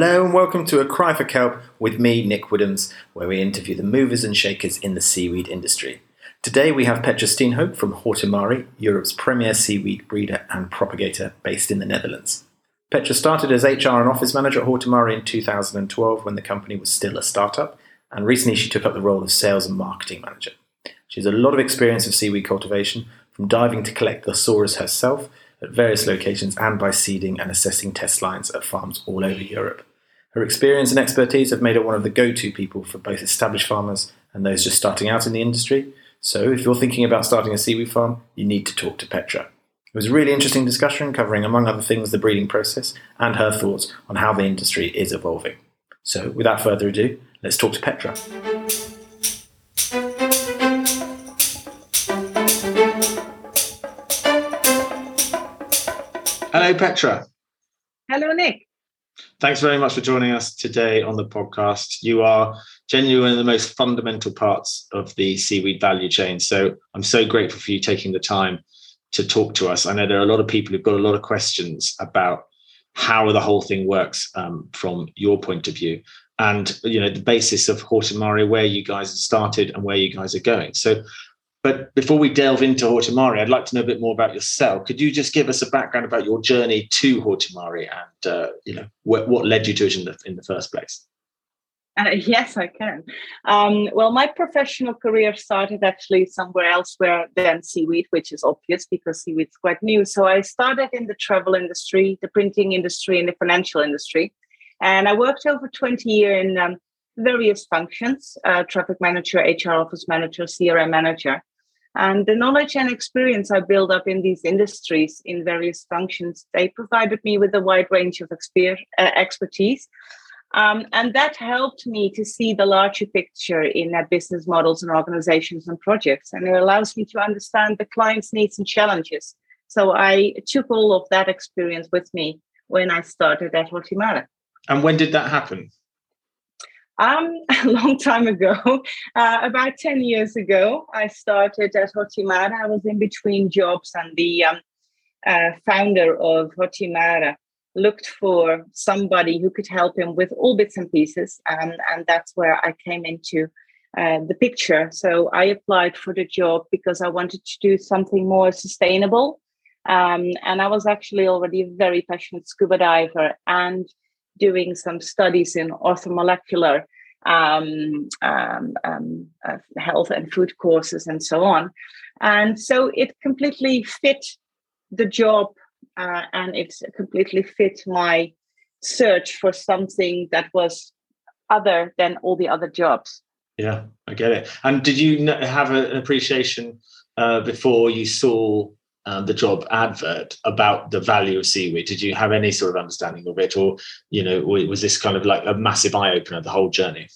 Hello and welcome to A Cry for Kelp with me, Nick Woodhams, where we interview the movers and shakers in the seaweed industry. Today we have Petra Steenhoek from Hortimare, Europe's premier seaweed breeder and propagator based in the Netherlands. Petra started as HR and office manager at Hortimare in 2012 when the company was still a startup, and recently she took up the role of sales and marketing manager. She has a lot of experience of seaweed cultivation, from diving to collect the sorus herself at various locations and by seeding and assessing test lines at farms all over Europe. Her experience and expertise have made her one of the go to people for both established farmers and those just starting out in the industry. So, if you're thinking about starting a seaweed farm, you need to talk to Petra. It was a really interesting discussion covering, among other things, the breeding process and her thoughts on how the industry is evolving. So, without further ado, let's talk to Petra. Hello, Petra. Hello, Nick. Thanks very much for joining us today on the podcast. You are genuinely one of the most fundamental parts of the seaweed value chain. So I'm so grateful for you taking the time to talk to us. I know there are a lot of people who've got a lot of questions about how the whole thing works um, from your point of view and you know the basis of Hortimare, where you guys started and where you guys are going. So but before we delve into Hortimare, I'd like to know a bit more about yourself. Could you just give us a background about your journey to Hortimare and uh, you know what, what led you to it in the, in the first place? Uh, yes, I can. Um, well, my professional career started actually somewhere elsewhere than seaweed, which is obvious because seaweed is quite new. So I started in the travel industry, the printing industry, and the financial industry. And I worked over 20 years in um, various functions uh, traffic manager, HR office manager, CRM manager. And the knowledge and experience I built up in these industries in various functions, they provided me with a wide range of exper- uh, expertise. Um, and that helped me to see the larger picture in uh, business models and organizations and projects. And it allows me to understand the client's needs and challenges. So I took all of that experience with me when I started at Hortimare. And when did that happen? Um, a long time ago, uh, about 10 years ago, I started at Hortimare. I was in between jobs, and the um, uh, founder of Hortimare looked for somebody who could help him with all bits and pieces. Um, and that's where I came into uh, the picture. So I applied for the job because I wanted to do something more sustainable. Um, and I was actually already a very passionate scuba diver and doing some studies in orthomolecular um, um, um, uh, health and food courses and so on. And so it completely fit the job uh, and it completely fit my search for something that was other than all the other jobs. Yeah, I get it. And did you have an appreciation uh, before you saw um, the job advert about the value of seaweed? Did you have any sort of understanding of it, or you know, was this kind of like a massive eye opener the whole journey?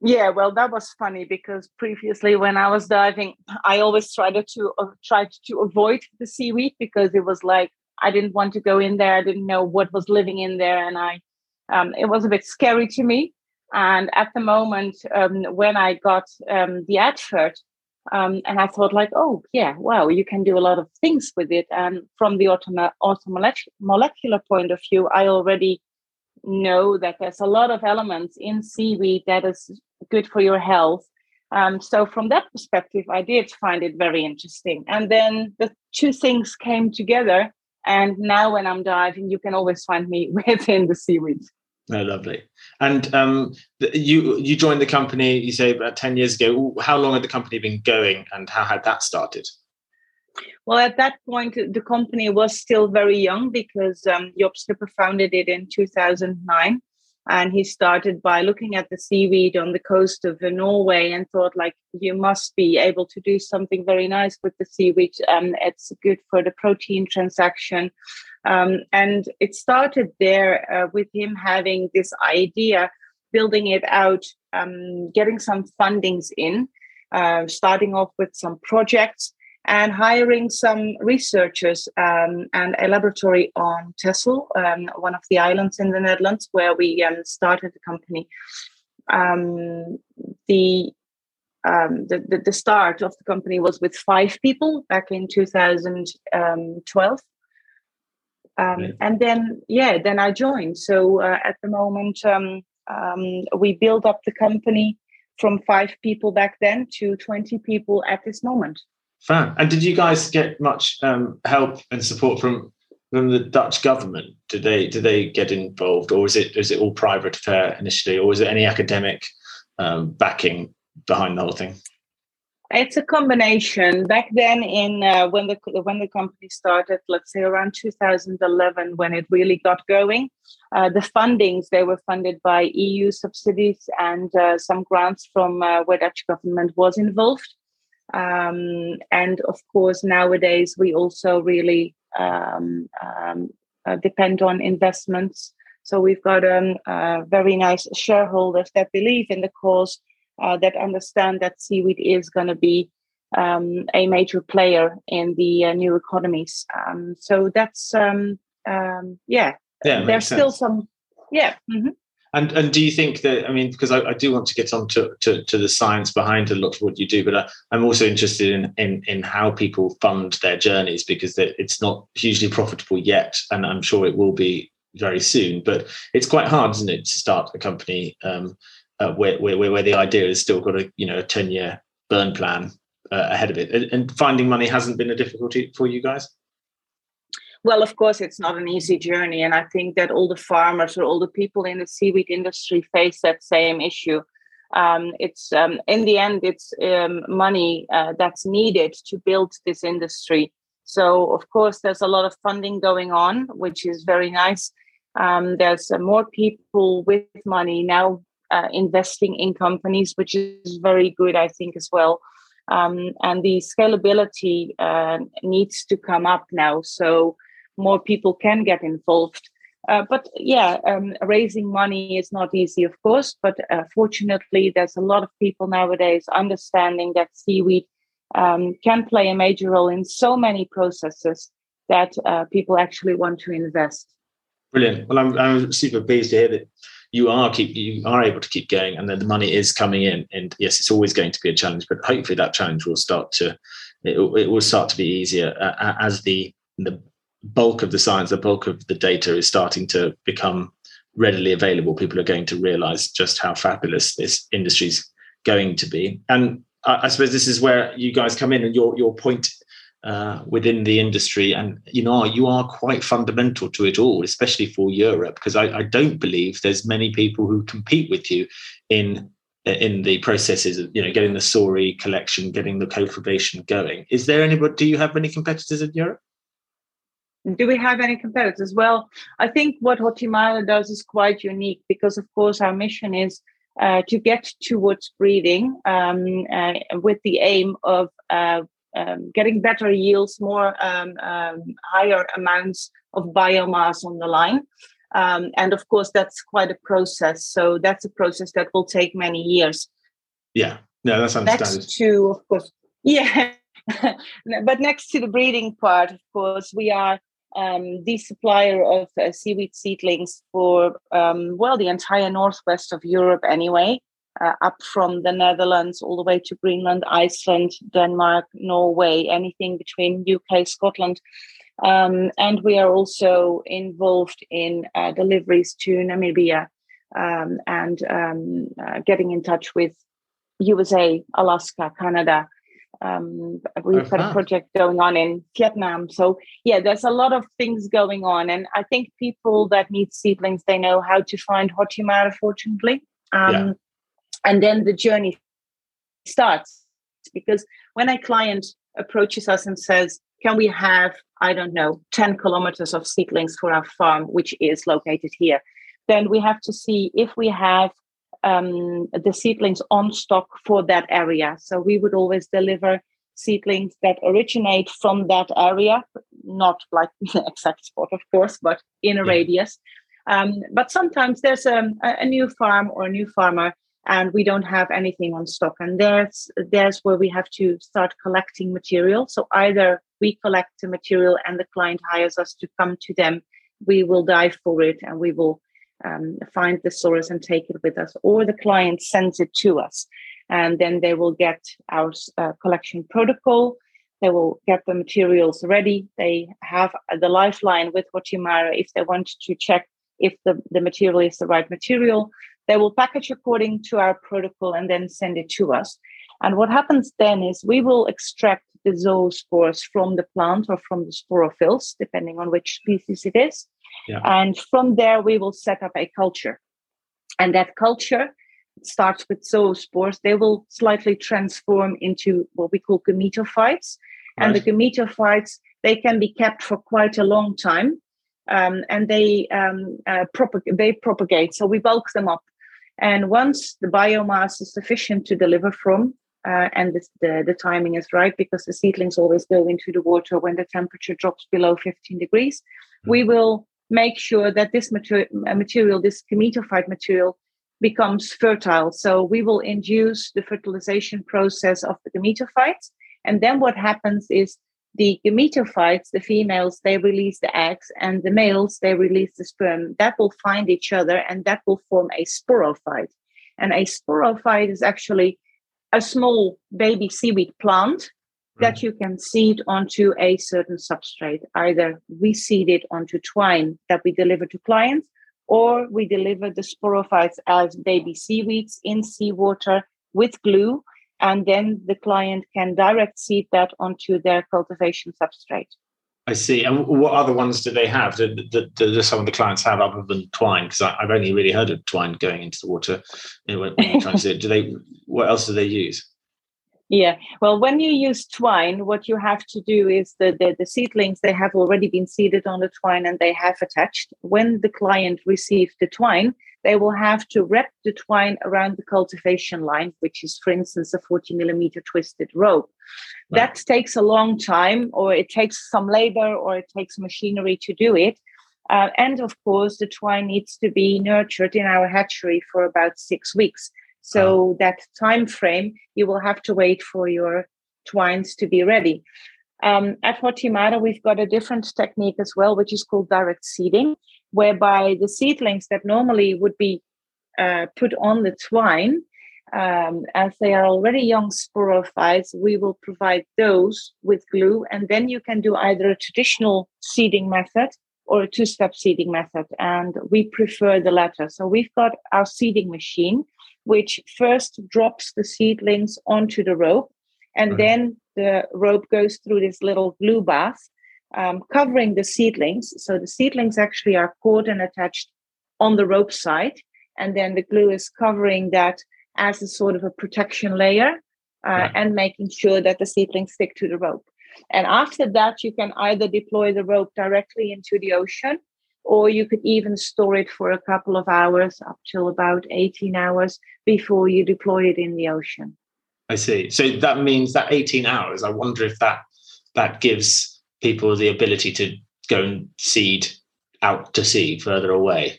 Yeah, well, that was funny because previously when I was diving, I always tried to uh, tried to avoid the seaweed because it was like I didn't want to go in there. I didn't know what was living in there, and I um, it was a bit scary to me. And at the moment um, when I got um, the advert, um, and I thought like, oh yeah, wow, you can do a lot of things with it. And from the molecular point of view, I already know that there's a lot of elements in seaweed that is good for your health. Um, so from that perspective, I did find it very interesting. And then the two things came together. And now when I'm diving, you can always find me within the seaweed. Oh, lovely. And um, you you joined the company, you say about 10 years ago. How long had the company been going and how had that started? Well, at that point, the company was still very young because um, Job founded it in 2009. And he started by looking at the seaweed on the coast of Norway and thought, like, you must be able to do something very nice with the seaweed. Um, it's good for the protein transaction. Um, and it started there uh, with him having this idea, building it out, um, getting some fundings in, uh, starting off with some projects and hiring some researchers um, and a laboratory on Texel, um, one of the islands in the Netherlands, where we um, started the company. Um, the, um, the, the, the start of the company was with five people back in 2012 Um, yeah. And then, yeah, then I joined. So uh, at the moment, um, um, we build up the company from five people back then to 20 people at this moment. Fan. And did you guys get much um, help and support from from the Dutch government? Did they did they get involved, or is it is it all private affair initially, or is there any academic um, backing behind the whole thing? It's a combination. Back then, in uh, when the when the company started, let's say around 2011, when it really got going, uh, the fundings they were funded by EU subsidies and uh, some grants from uh, where Dutch government was involved. Um, and of course, nowadays we also really um, um, uh, depend on investments. So we've got um, very nice shareholders that believe in the cause uh, that understand that seaweed is going to be um, a major player in the uh, new economies. Um, so that's um, um yeah. Yeah, there's still sense. some yeah. Mm-hmm. And and do you think that I mean because I, I, do want to get on to, to, to, the science behind a lot of what you do, but I, am also interested in, in in how people fund their journeys because it's not hugely profitable yet, and I'm sure it will be very soon. But it's quite hard, isn't it, to start a company um, uh, where, where, where the idea has still got a you know a ten year burn plan uh, ahead of it, and finding money hasn't been a difficulty for you guys. Well, of course, it's not an easy journey, and I think that all the farmers or all the people in the seaweed industry face that same issue. Um, it's um, in the end, it's um, money uh, that's needed to build this industry. So, of course, there's a lot of funding going on, which is very nice. Um, there's uh, more people with money now uh, investing in companies, which is very good, I think, as well. Um, and the scalability uh, needs to come up now, so more people can get involved. Uh, but yeah, um, raising money is not easy, of course. But uh, fortunately, there's a lot of people nowadays understanding that seaweed um, can play a major role in so many processes that uh, people actually want to invest. Brilliant. Well, I'm, I'm super pleased to hear that you are keep you are able to keep going and then the money is coming in and yes it's always going to be a challenge but hopefully that challenge will start to it, it will start to be easier uh, as the the bulk of the science the bulk of the data is starting to become readily available. People are going to realize just how fabulous this industry is going to be. And I, I suppose this is where you guys come in and your your point uh, within the industry. And you know, you are quite fundamental to it all, especially for Europe, because I, I, don't believe there's many people who compete with you in in the processes of you know getting the sori collection, getting the cultivation going. Is there anybody? Do you have any competitors in Europe? Do we have any competitors? Well, I think what Hortimare does is quite unique because, of course, our mission is uh, to get towards breeding um, uh, with the aim of uh, um, getting better yields, more um, um, higher amounts of biomass on the line. Um, and of course, that's quite a process. So that's a process that will take many years. Yeah, no, that's understandable. Next to, of course, yeah. but next to the breeding part, of course, we are um, the supplier of uh, seaweed seedlings for um, well the entire northwest of Europe anyway uh, up from the Netherlands all the way to Greenland, Iceland, Denmark, Norway, anything between UK, Scotland. Um, and we are also involved in uh, deliveries to Namibia um, and um, uh, getting in touch with USA, Alaska, Canada. Um, we've got a uh-huh. project going on in Vietnam. So, yeah, there's a lot of things going on. And I think people that need seedlings, they know how to find Hortimare, fortunately. Um, yeah and then the journey starts. Because when a client approaches us and says can we have i don't know 10 kilometers of seedlings for our farm which is located here? Then we have to see if we have um, the seedlings on stock for that area. So we would always deliver seedlings that originate from that area not like the exact spot of course but in a yeah. radius. Um, but sometimes there's a, a new farm or a new farmer and we don't have anything on stock and there's there's where we have to start collecting material so either we collect the material and the client hires us to come to them we will dive for it and we will um, find the source and take it with us or the client sends it to us and then they will get our uh, collection protocol They will get the materials ready. They have the lifeline with Hortimare if they want to check if the, the material is the right material. They will package according to our protocol and then send it to us. And what happens then is we will extract the zoospores from the plant or from the sporophylls, depending on which species it is. Yeah. And from there, we will set up a culture. And that culture starts with zoospores. They will slightly transform into what we call gametophytes. Right. And the gametophytes, they can be kept for quite a long time. Um, and they um, uh, propag- they propagate. So we bulk them up. And once the biomass is sufficient to deliver from, uh, and this, the, the timing is right because the seedlings always go into the water when the temperature drops below 15 degrees, mm-hmm. we will make sure that this mater- uh, material, this gametophyte material, becomes fertile. So we will induce the fertilization process of the gametophytes. And then what happens is the gametophytes, the females, they release the eggs, and the males, they release the sperm. That will find each other and that will form a sporophyte. And a sporophyte is actually a small baby seaweed plant that you can seed onto a certain substrate. Either we seed it onto twine that we deliver to clients, or we deliver the sporophytes as baby seaweeds in seawater with glue, and then the client can direct seed that onto their cultivation substrate. I see. And what other ones do they have? Do, do, do some of the clients have other than twine? Because I've only really heard of twine going into the water when, you're trying to do they? What else do they use? Yeah, well, when you use twine, what you have to do is the, the, the seedlings, they have already been seeded on the twine and they have attached. When the client receives the twine, they will have to wrap the twine around the cultivation line, which is, for instance, a 40 millimeter twisted rope. Right. That takes a long time, or it takes some labor, or it takes machinery to do it. Uh, and of course, the twine needs to be nurtured in our hatchery for about six weeks. So oh. that time frame, you will have to wait for your twines to be ready. Um, at Hortimare, we've got a different technique as well, which is called direct seeding, whereby the seedlings that normally would be uh, put on the twine, um, as they are already young sporophytes, we will provide those with glue, and then you can do either a traditional seeding method or a two-step seeding method, and we prefer the latter. So we've got our seeding machine, which first drops the seedlings onto the rope. And mm-hmm. then the rope goes through this little glue bath, um, covering the seedlings. So the seedlings actually are caught and attached on the rope side. And then the glue is covering that as a sort of a protection layer uh, and making sure that the seedlings stick to the rope. And after that, you can either deploy the rope directly into the ocean or you could even store it for a couple of hours up till about 18 hours before you deploy it in the ocean i see so that means that 18 hours i wonder if that that gives people the ability to go and seed out to sea further away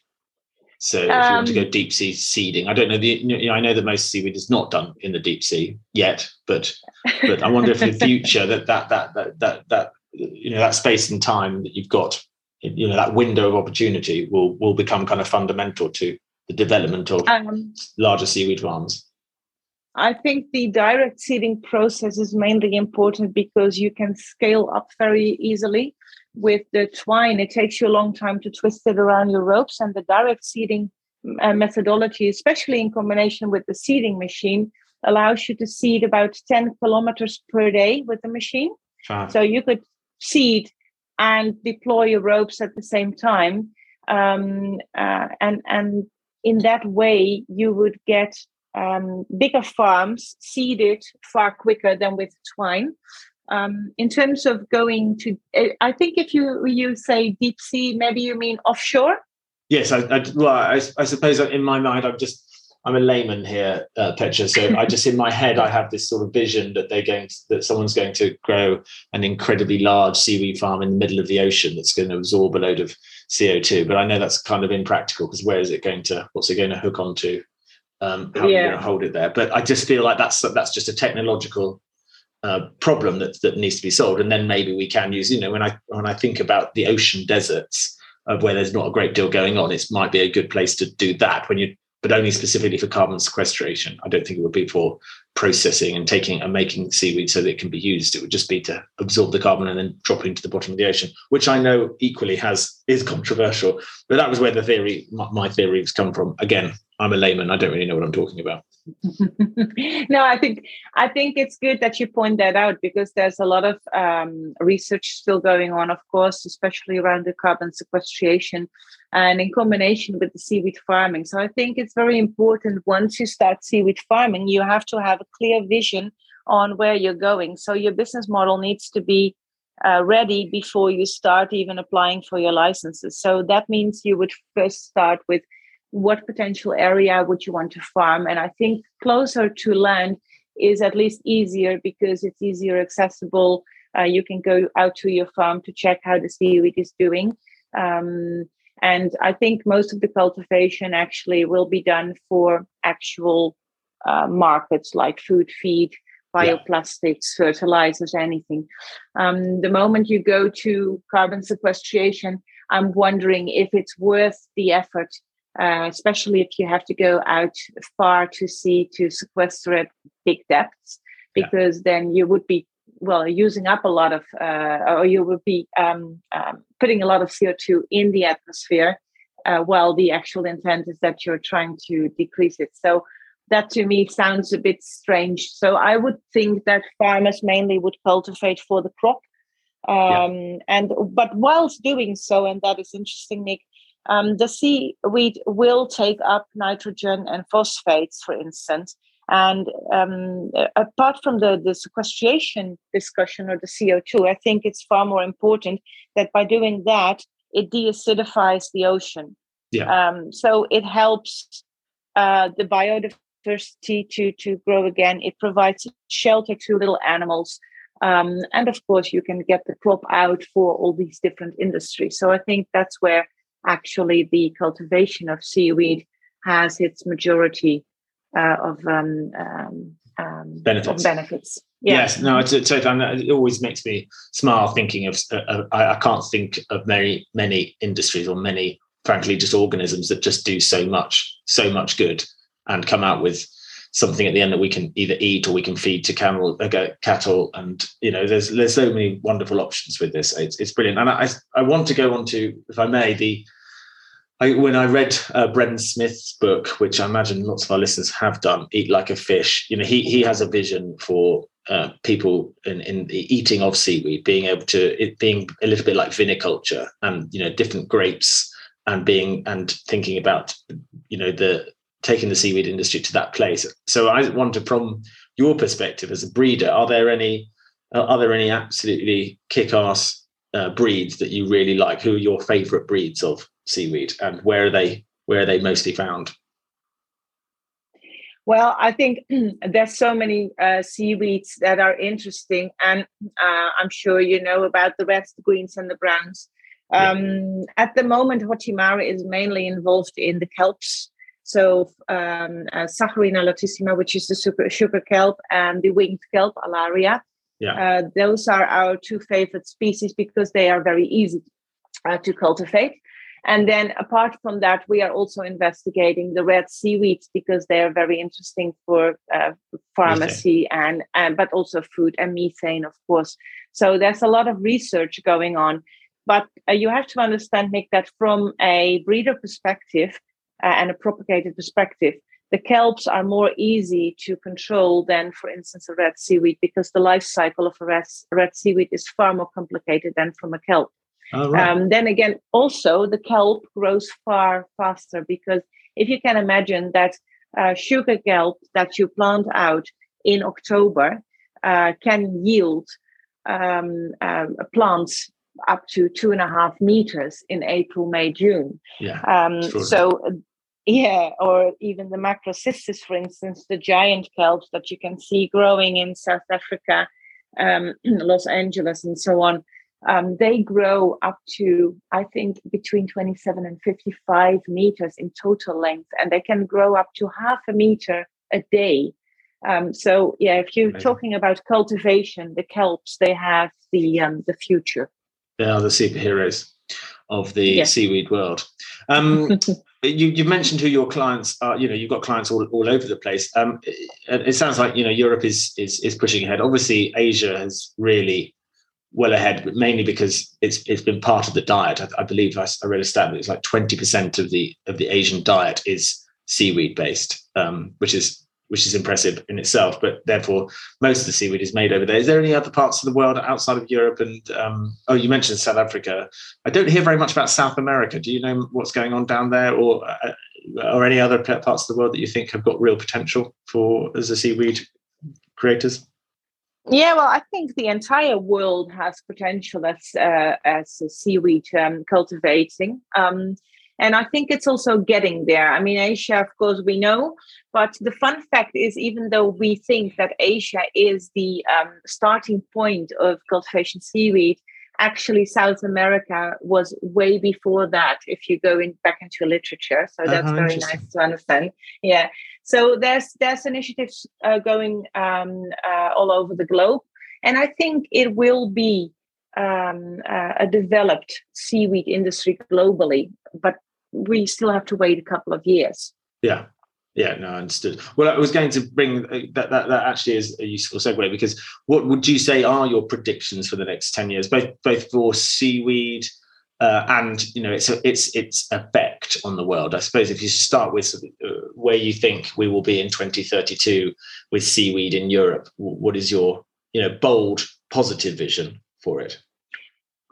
so if you want to go um, deep sea seeding, I don't know. The you know, I know that most seaweed is not done in the deep sea yet, but but I wonder if in the future that that that that that that you know that space and time that you've got you know that window of opportunity will will become kind of fundamental to the development of um, larger seaweed farms. I think the direct seeding process is mainly important because you can scale up very easily with the twine. It takes you a long time to twist it around your ropes and the direct seeding uh, methodology especially in combination with the seeding machine allows you to seed about 10 kilometers per day with the machine. So you could seed and deploy your ropes at the same time. Um, uh, and and in that way, you would get um, bigger farms seeded far quicker than with twine. Um, in terms of going to, I think if you you say deep sea, maybe you mean offshore. Yes, I, I well, I, I suppose in my mind, I'm just I'm a layman here, uh, Petra. So I just in my head I have this sort of vision that they're going to, that someone's going to grow an incredibly large seaweed farm in the middle of the ocean that's going to absorb a load of CO2. But I know that's kind of impractical because where is it going to? What's it going to hook onto? Um, how yeah. are you going to hold it there? But I just feel like that's that's just a technological uh, problem that that needs to be solved. And then maybe we can use. You know, when I when I think about the ocean deserts of where there's not a great deal going on, it might be a good place to do that when you but only specifically for carbon sequestration. I don't think it would be for processing and taking and making seaweed so that it can be used. It would just be to absorb the carbon and then drop into the bottom of the ocean, which I know equally has is controversial. But that was where the theory, my, my theories come from. Again, I'm a layman. I don't really know what I'm talking about. no, I think I think it's good that you point that out because there's a lot of um, research still going on, of course, especially around the carbon sequestration and in combination with the seaweed farming. So I think it's very important once you start seaweed farming, you have to have clear vision on where you're going. So your business model needs to be uh, ready before you start even applying for your licenses. So that means you would first start with what potential area would you want to farm and i think closer to land is at least easier because it's easier accessible uh, you can go out to your farm to check how the seaweed is doing um, and i think most of the cultivation actually will be done for actual uh, markets like food feed bioplastics yeah. fertilizers anything um, the moment you go to carbon sequestration i'm wondering if it's worth the effort uh, especially if you have to go out far to sea to sequester at big depths, because yeah. then you would be well using up a lot of, uh, or you would be um, um, putting a lot of CO two in the atmosphere, uh, while the actual intent is that you're trying to decrease it. So that to me sounds a bit strange. So I would think that farmers mainly would cultivate for the crop. Um, yeah. and but whilst doing so, and that is interesting, Nick, um, the seaweed will take up nitrogen and phosphates, for instance. And um, apart from the, the sequestration discussion or the CO2, I think it's far more important that by doing that, it deacidifies the ocean. Yeah. Um, so it helps uh, the biodiversity to, to grow again. It provides shelter to little animals. Um, and of course, you can get the crop out for all these different industries. So I think that's where actually the cultivation of seaweed has its majority uh, of um, um, um, benefits. Benefits. Yeah. Yes, no, it's, it's, it always makes me smile thinking of. Uh, uh, I, I, can't think of many many industries or many, frankly, just organisms that just do so much so much good and come out with something at the end that we can either eat or we can feed to camel, uh, cattle, and you know, there's there's so many wonderful options with this. It's, it's brilliant, and I I want to go on to, if I may, the I, when I read uh, Brendan Smith's book, which I imagine lots of our listeners have done, "Eat Like a Fish," you know, he he has a vision for uh, people in, in the eating of seaweed, being able to it being a little bit like viniculture, and you know, different grapes, and being and thinking about you know the taking the seaweed industry to that place. So I wonder, from your perspective as a breeder, are there any are there any absolutely kick-ass uh, breeds that you really like? Who are your favourite breeds of seaweed, and where are they where are they mostly found? Well, I think there's so many uh, seaweeds that are interesting, and uh, I'm sure you know about the reds, the greens, and the browns. Um, yeah. At the moment, Hortimare is mainly involved in the kelps. So, um, uh, Saccharina latissima, which is the super, sugar kelp, and the winged kelp, Alaria. Yeah. Uh, those are our two favorite species because they are very easy uh, to cultivate. And then apart from that, we are also investigating the red seaweeds because they are very interesting for uh, pharmacy and, and but also food and methane, of course. So there's a lot of research going on. But uh, you have to understand, Nick, that from a breeder perspective uh, and a propagated perspective, the kelps are more easy to control than, for instance, a red seaweed because the life cycle of a red, red seaweed is far more complicated than from a kelp. Oh, right. um, then again, also the kelp grows far faster because if you can imagine that uh, sugar kelp that you plant out in October uh, can yield um, uh, plants up to two and a half meters in April, May, June. Yeah. Um, sure. So, yeah, or even the macrocystis, for instance, the giant kelps that you can see growing in South Africa, um, Los Angeles, and so on um, they grow up to i think between 27 and 55 meters in total length and they can grow up to half a meter a day um, so yeah if you're Amazing. talking about cultivation the kelps they have the um, the future they are the superheroes of the yes. seaweed world um, you, you mentioned who your clients are. You know, you've got clients all, all over the place. Um, it, it sounds like you know Europe is is is pushing ahead. Obviously, Asia has really well ahead, but mainly because it's it's been part of the diet. I, I believe I, I read a stat that it's like twenty percent of the of the Asian diet is seaweed based, um, which is which is impressive in itself. But therefore, most of the seaweed is made over there. Is there any other parts of the world outside of Europe? And um, oh, you mentioned South Africa. I don't hear very much about South America. Do you know what's going on down there, or uh, or any other parts of the world that you think have got real potential for as a seaweed creators? Yeah, well, I think the entire world has potential as uh, as seaweed um, cultivating. Um, and I think it's also getting there. I mean, Asia, of course, we know, but the fun fact is, even though we think that Asia is the um, starting point of cultivation seaweed, actually South America was way before that. If you go in back into literature, so that's uh-huh, very nice to understand. Yeah, so there's there's initiatives uh, going um, uh, all over the globe, and I think it will be um, uh, a developed seaweed industry globally, but we still have to wait a couple of years. Yeah. Yeah, no, understood. Well, I was going to bring uh, that, that. That actually is a useful segue because what would you say are your predictions for the next ten years, both both for seaweed uh, and you know its a, its its effect on the world? I suppose if you start with uh, where you think we will be in 2032 with seaweed in Europe, what is your you know bold positive vision for it?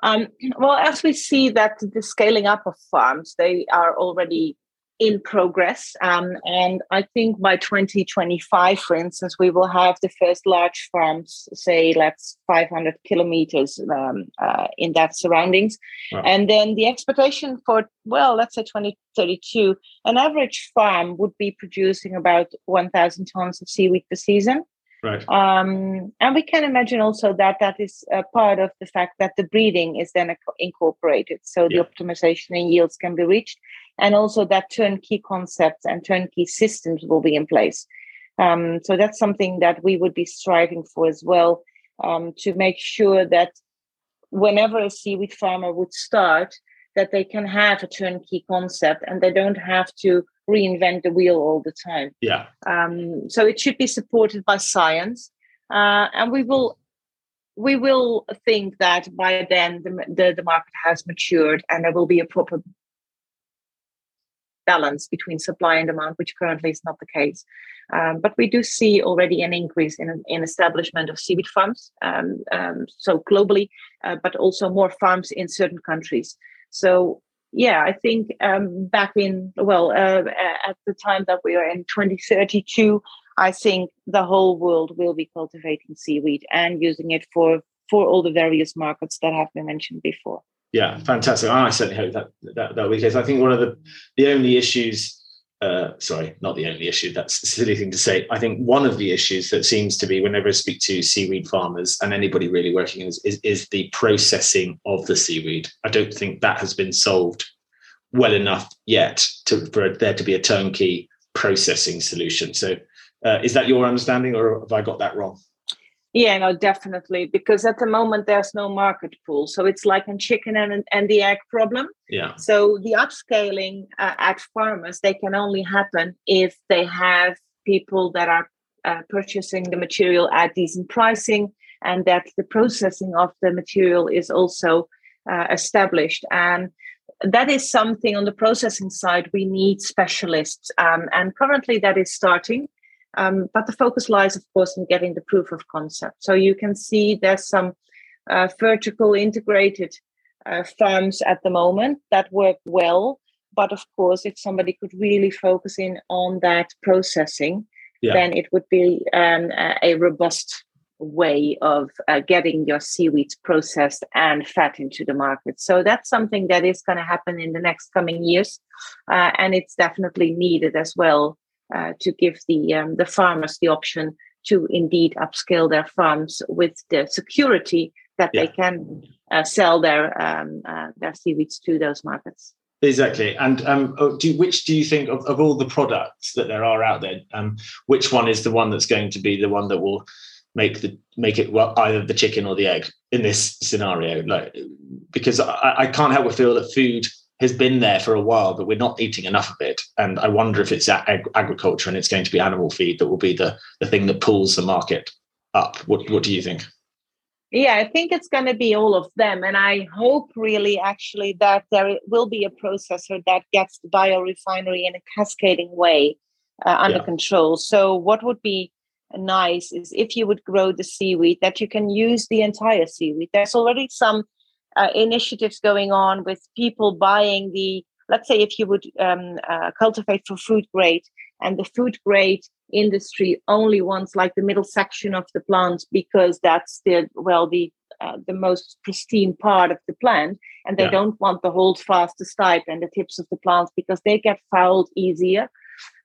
Um, well, as we see that the scaling up of farms, they are already in progress. Um, and I think by 2025, for instance, we will have the first large farms, say, let's 500 kilometers um, uh, in that surroundings. Wow. And then the expectation for, well, let's say 2032, an average farm would be producing about 1,000 tons of seaweed per season. Right. Um, and we can imagine also that that is a part of the fact that the breeding is then incorporated, so the yeah. optimization in yields can be reached, and also that turnkey concepts and turnkey systems will be in place. Um, so that's something that we would be striving for as well um, to make sure that whenever a seaweed farmer would start, that they can have a turnkey concept and they don't have to reinvent the wheel all the time. Yeah. Um, so it should be supported by science, uh, and we will we will think that by then the, the, the market has matured and there will be a proper balance between supply and demand, which currently is not the case. Um, but we do see already an increase in, in establishment of seaweed farms, um, um, so globally, uh, but also more farms in certain countries. So yeah, I think um, back in, well, uh, at the time that we are in 2032, I think the whole world will be cultivating seaweed and using it for, for all the various markets that have been mentioned before. Yeah, fantastic. I certainly hope that that, that will be the case. I think one of the, the only issues uh, sorry, not the only issue. That's a silly thing to say. I think one of the issues that seems to be whenever I speak to seaweed farmers and anybody really working is, is, is the processing of the seaweed. I don't think that has been solved well enough yet to, for there to be a turnkey processing solution. So, uh, is that your understanding, or have I got that wrong? Yeah, no, definitely. Because at the moment there's no market pool, so it's like a chicken and and the egg problem. Yeah. So the upscaling uh, at farmers they can only happen if they have people that are uh, purchasing the material at decent pricing, and that the processing of the material is also uh, established. And that is something on the processing side we need specialists, um, and currently that is starting. Um, but the focus lies, of course, in getting the proof of concept. So you can see there's some uh, vertical integrated uh, farms at the moment that work well. But of course, if somebody could really focus in on that processing, yeah. then it would be um, a robust way of uh, getting your seaweeds processed and fat into the market. So that's something that is going to happen in the next coming years, uh, and it's definitely needed as well uh, to give the um, the farmers the option to indeed upscale their farms with the security that yeah. they can uh, sell their um, uh, their seaweeds to those markets. Exactly. And um, oh, do, which do you think of, of all the products that there are out there, um, which one is the one that's going to be the one that will make the make it well either the chicken or the egg in this scenario? Like because I, I can't help but feel that food has been there for a while, but we're not eating enough of it. And I wonder if it's ag- agriculture and it's going to be animal feed that will be the, the thing that pulls the market up. What, what do you think? Yeah, I think it's going to be all of them. And I hope really actually that there will be a processor that gets the biorefinery in a cascading way uh, under yeah. control. So, what would be nice is if you would grow the seaweed, that you can use the entire seaweed. There's already some uh, initiatives going on with people buying the let's say if you would um, uh, cultivate for food grade and the food grade industry only wants like the middle section of the plant because that's the well the uh, the most pristine part of the plant and they yeah. don't want the holdfast the stipe and the tips of the plants because they get fouled easier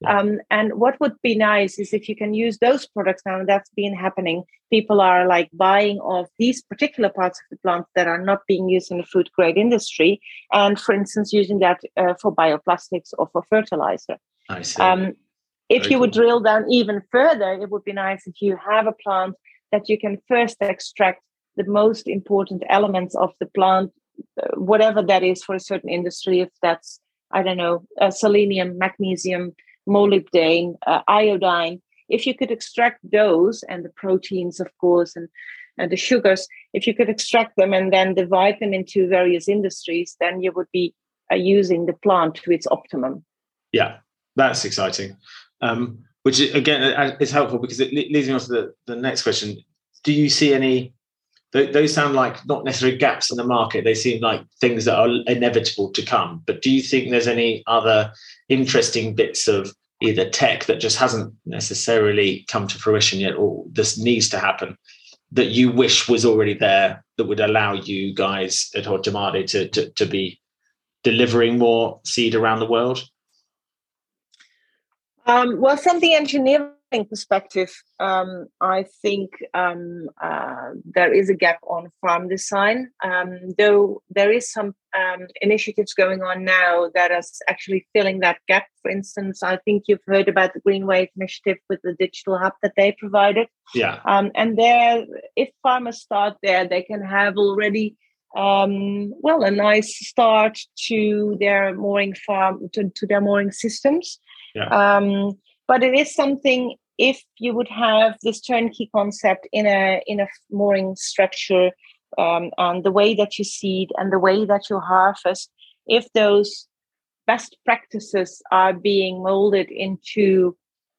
um, and what would be nice is if you can use those products now, and that's been happening. People are like buying off these particular parts of the plant that are not being used in the food grade industry, and for instance, using that uh, for bioplastics or for fertilizer. I see. Um, if Very you cool. would drill down even further, it would be nice if you have a plant that you can first extract the most important elements of the plant, uh, whatever that is for a certain industry. If that's I don't know, uh, selenium, magnesium, molybdenum, uh, iodine. If you could extract those and the proteins, of course, and, and the sugars, if you could extract them and then divide them into various industries, then you would be uh, using the plant to its optimum. Yeah, that's exciting. Um, which again uh, is helpful because it leads me on to the, the next question. Do you see any those sound like not necessarily gaps in the market. They seem like things that are inevitable to come. But do you think there's any other interesting bits of either tech that just hasn't necessarily come to fruition yet, or this needs to happen that you wish was already there that would allow you guys at Hortimare to, to, to be delivering more seed around the world? Um, well, from the engineering perspective, um, I think um, uh, there is a gap on farm design, um, though there is some um, initiatives going on now that is actually filling that gap. For instance, I think you've heard about the Green Wave initiative with the digital hub that they provided. Yeah. Um, and there, if farmers start there, they can have already um, well a nice start to their mooring farm to, to their mooring systems. Yeah. But it is something if you would have this turnkey concept in a in a mooring structure um, and the way that you seed and the way that you harvest if those best practices are being molded into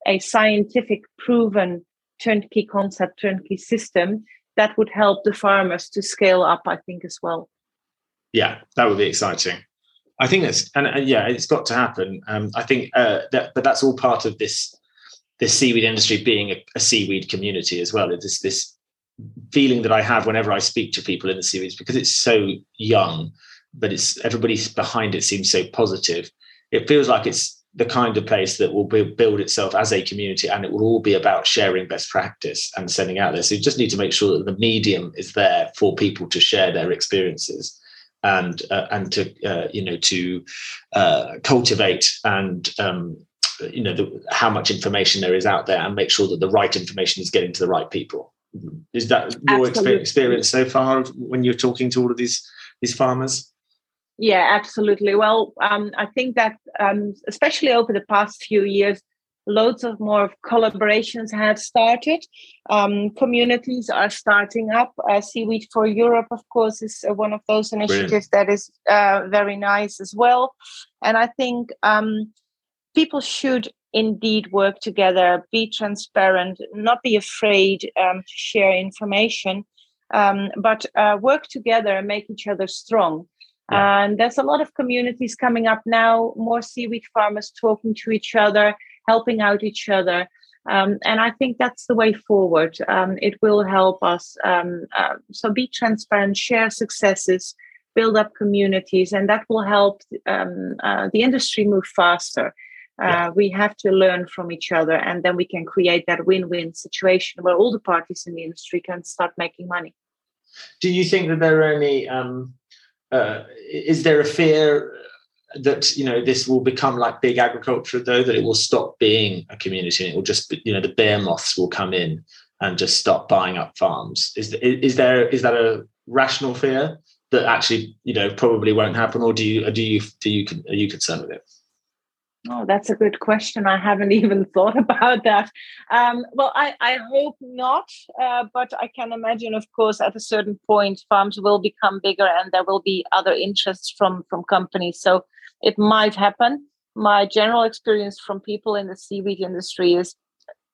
a scientific proven turnkey concept turnkey system that would help the farmers to scale up i think as well. Yeah that would be exciting I think that's and, yeah, it's got to happen. Um, I think uh, that, but that's all part of this this seaweed industry being a, a seaweed community as well. It's this feeling that I have whenever I speak to people in the seaweeds because it's so young, but it's everybody behind it seems so positive. It feels like it's the kind of place that will build itself as a community and it will all be about sharing best practice and sending out there. So you just need to make sure that the medium is there for people to share their experiences and uh, and to uh, you know to uh, cultivate and um, you know the, how much information there is out there and make sure that the right information is getting to the right people. Is that your experience so far when you're talking to all of these these farmers? Yeah absolutely. Well um, i think that um, especially over the past few years loads of more collaborations have started. Um, communities are starting up. Uh, Seaweed for Europe, of course, is uh, one of those initiatives Brilliant. that is uh, very nice as well. And I think um, people should indeed work together, be transparent, not be afraid um, to share information, um, but uh, work together and make each other strong. Yeah. And there's a lot of communities coming up now, more seaweed farmers talking to each other, helping out each other. Um, and I think that's the way forward. Um, it will help us. Um, uh, so be transparent, share successes, build up communities, and that will help um, uh, the industry move faster. Uh, yeah. We have to learn from each other, and then we can create that win win situation where all the parties in the industry can start making money. Do you think that there are any? Um, uh, is there a fear that you know this will become like big agriculture though that it will stop being a community and it will just be, you know the bear moths will come in and just stop buying up farms is is there is that a rational fear that actually you know probably won't happen, or do you do you do you are you concerned with it? Oh, that's a good question. I haven't even thought about that. Um, well, I, I hope not, uh, but I can imagine, of course, at a certain point, farms will become bigger and there will be other interests from from companies. So it might happen. My general experience from people in the seaweed industry is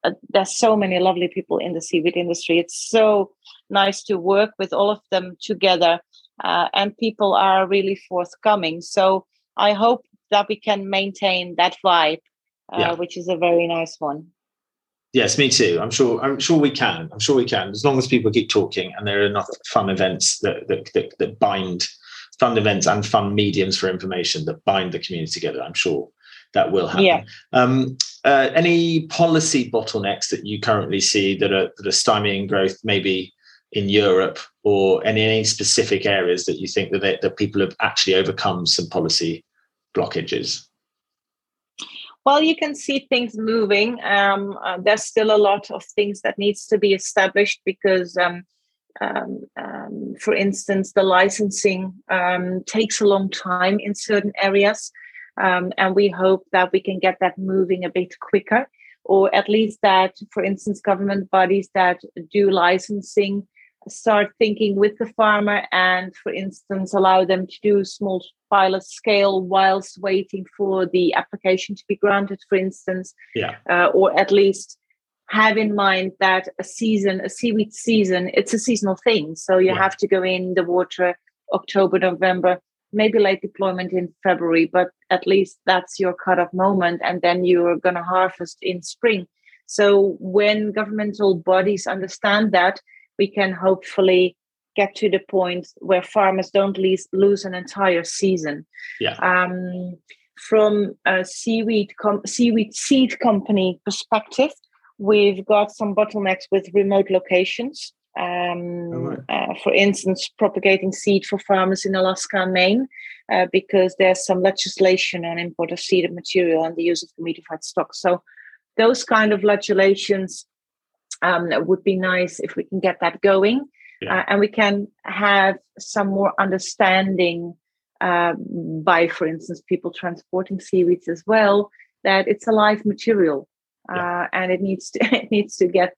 uh, there's so many lovely people in the seaweed industry. It's so nice to work with all of them together, uh, and people are really forthcoming. So I hope that we can maintain that vibe, uh, yeah. which is a very nice one. Yes, me too. I'm sure. I'm sure we can. I'm sure we can, as long as people keep talking and there are enough fun events that that, that, that bind fun events and fun mediums for information that bind the community together. I'm sure that will happen. Yeah. Um, uh, any policy bottlenecks that you currently see that are that are stymieing growth, maybe in Europe, or in any specific areas that you think that they, that people have actually overcome some policy blockages? Well, you can see things moving. Um, uh, there's still a lot of things that needs to be established because, um, um, um for instance, the licensing um, takes a long time in certain areas, um, and we hope that we can get that moving a bit quicker, or at least that, for instance, government bodies that do licensing start thinking with the farmer and, for instance, allow them to do small pilot scale whilst waiting for the application to be granted, for instance, yeah. Uh, or at least have in mind that a season, a seaweed season, it's a seasonal thing. So you yeah. have to go in the water October, November, maybe late deployment in February, but at least that's your cut-off moment, and then you're going to harvest in spring. So when governmental bodies understand that, we can hopefully get to the point where farmers don't lose, lose an entire season. Yeah. Um, from a seaweed com- seaweed seed company perspective, we've got some bottlenecks with remote locations. Um, right. uh, for instance, propagating seed for farmers in Alaska and Maine, uh, because there's some legislation on import of seeded material and the use of humidified stock. So, those kind of legislations um, would be nice if we can get that going yeah. uh, and we can have some more understanding uh, by, for instance, people transporting seaweeds as well, that it's a live material yeah. uh, and it needs to it needs to get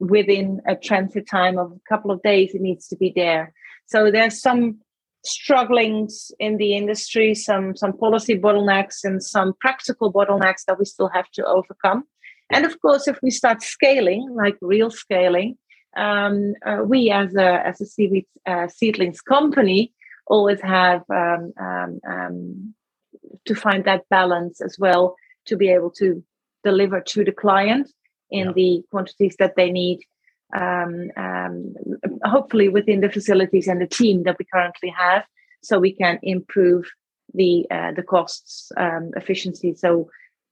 within a transit time of a couple of days. It needs to be there. So there's some strugglings in the industry, some some policy bottlenecks and some practical bottlenecks that we still have to overcome. And of course, if we start scaling, like real scaling, um, uh, we as a as a seaweed uh, seedlings company always have um, um, um, to find that balance as well to be able to deliver to the client in yeah. the quantities that they need. Um, um, hopefully, within the facilities and the team that we currently have, so we can improve the uh, the costs efficiency. So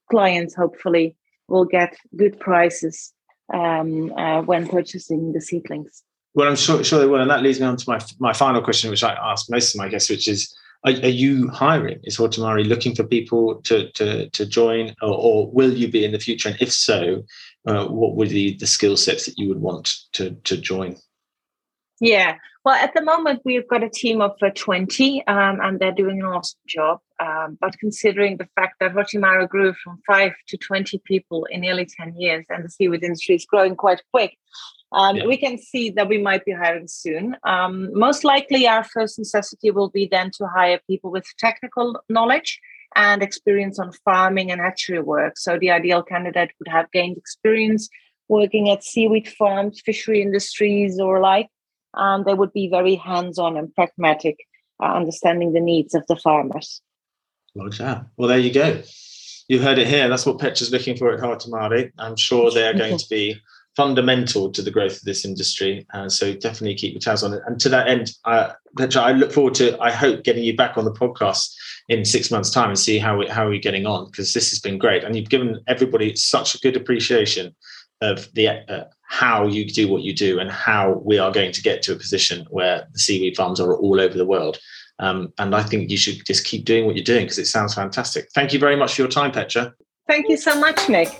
clients hopefully will get good prices um, uh, when purchasing the seedlings. Well, I'm sure, sure they will. And that leads me on to my, my final question, which I ask most of my guests, which is are, are you hiring? Is Hortimare looking for people to, to, to join, or, or, will you be in the future? And if so, uh, what would be the skill sets that you would want to, to join? Yeah, well, at the moment, we've got a team of uh, 20 um, and they're doing an awesome job. Um, but considering the fact that Hortimare grew from 5 to 20 people in nearly 10 years and the seaweed industry is growing quite quick, um, yeah. we can see that we might be hiring soon. Um, most likely, our first necessity will be then to hire people with technical knowledge and experience on farming and hatchery work. So the ideal candidate would have gained experience working at seaweed farms, fishery industries, or like and they would be very hands-on and pragmatic, uh, understanding the needs of the farmers. Like. Well, there you go. You heard it here. That's what Petra's looking for at Hortimare. I'm sure they are going to be fundamental to the growth of this industry. Uh, so definitely keep your tabs on it. And to that end, uh, Petra, I look forward to, I hope, getting you back on the podcast in six months' time and see how we, how we're getting on because this has been great. And you've given everybody such a good appreciation of the uh, how you do what you do and how we are going to get to a position where the seaweed farms are all over the world. Um, and I think you should just keep doing what you're doing because it sounds fantastic. Thank you very much for your time, Petra. Thank you so much, Nick.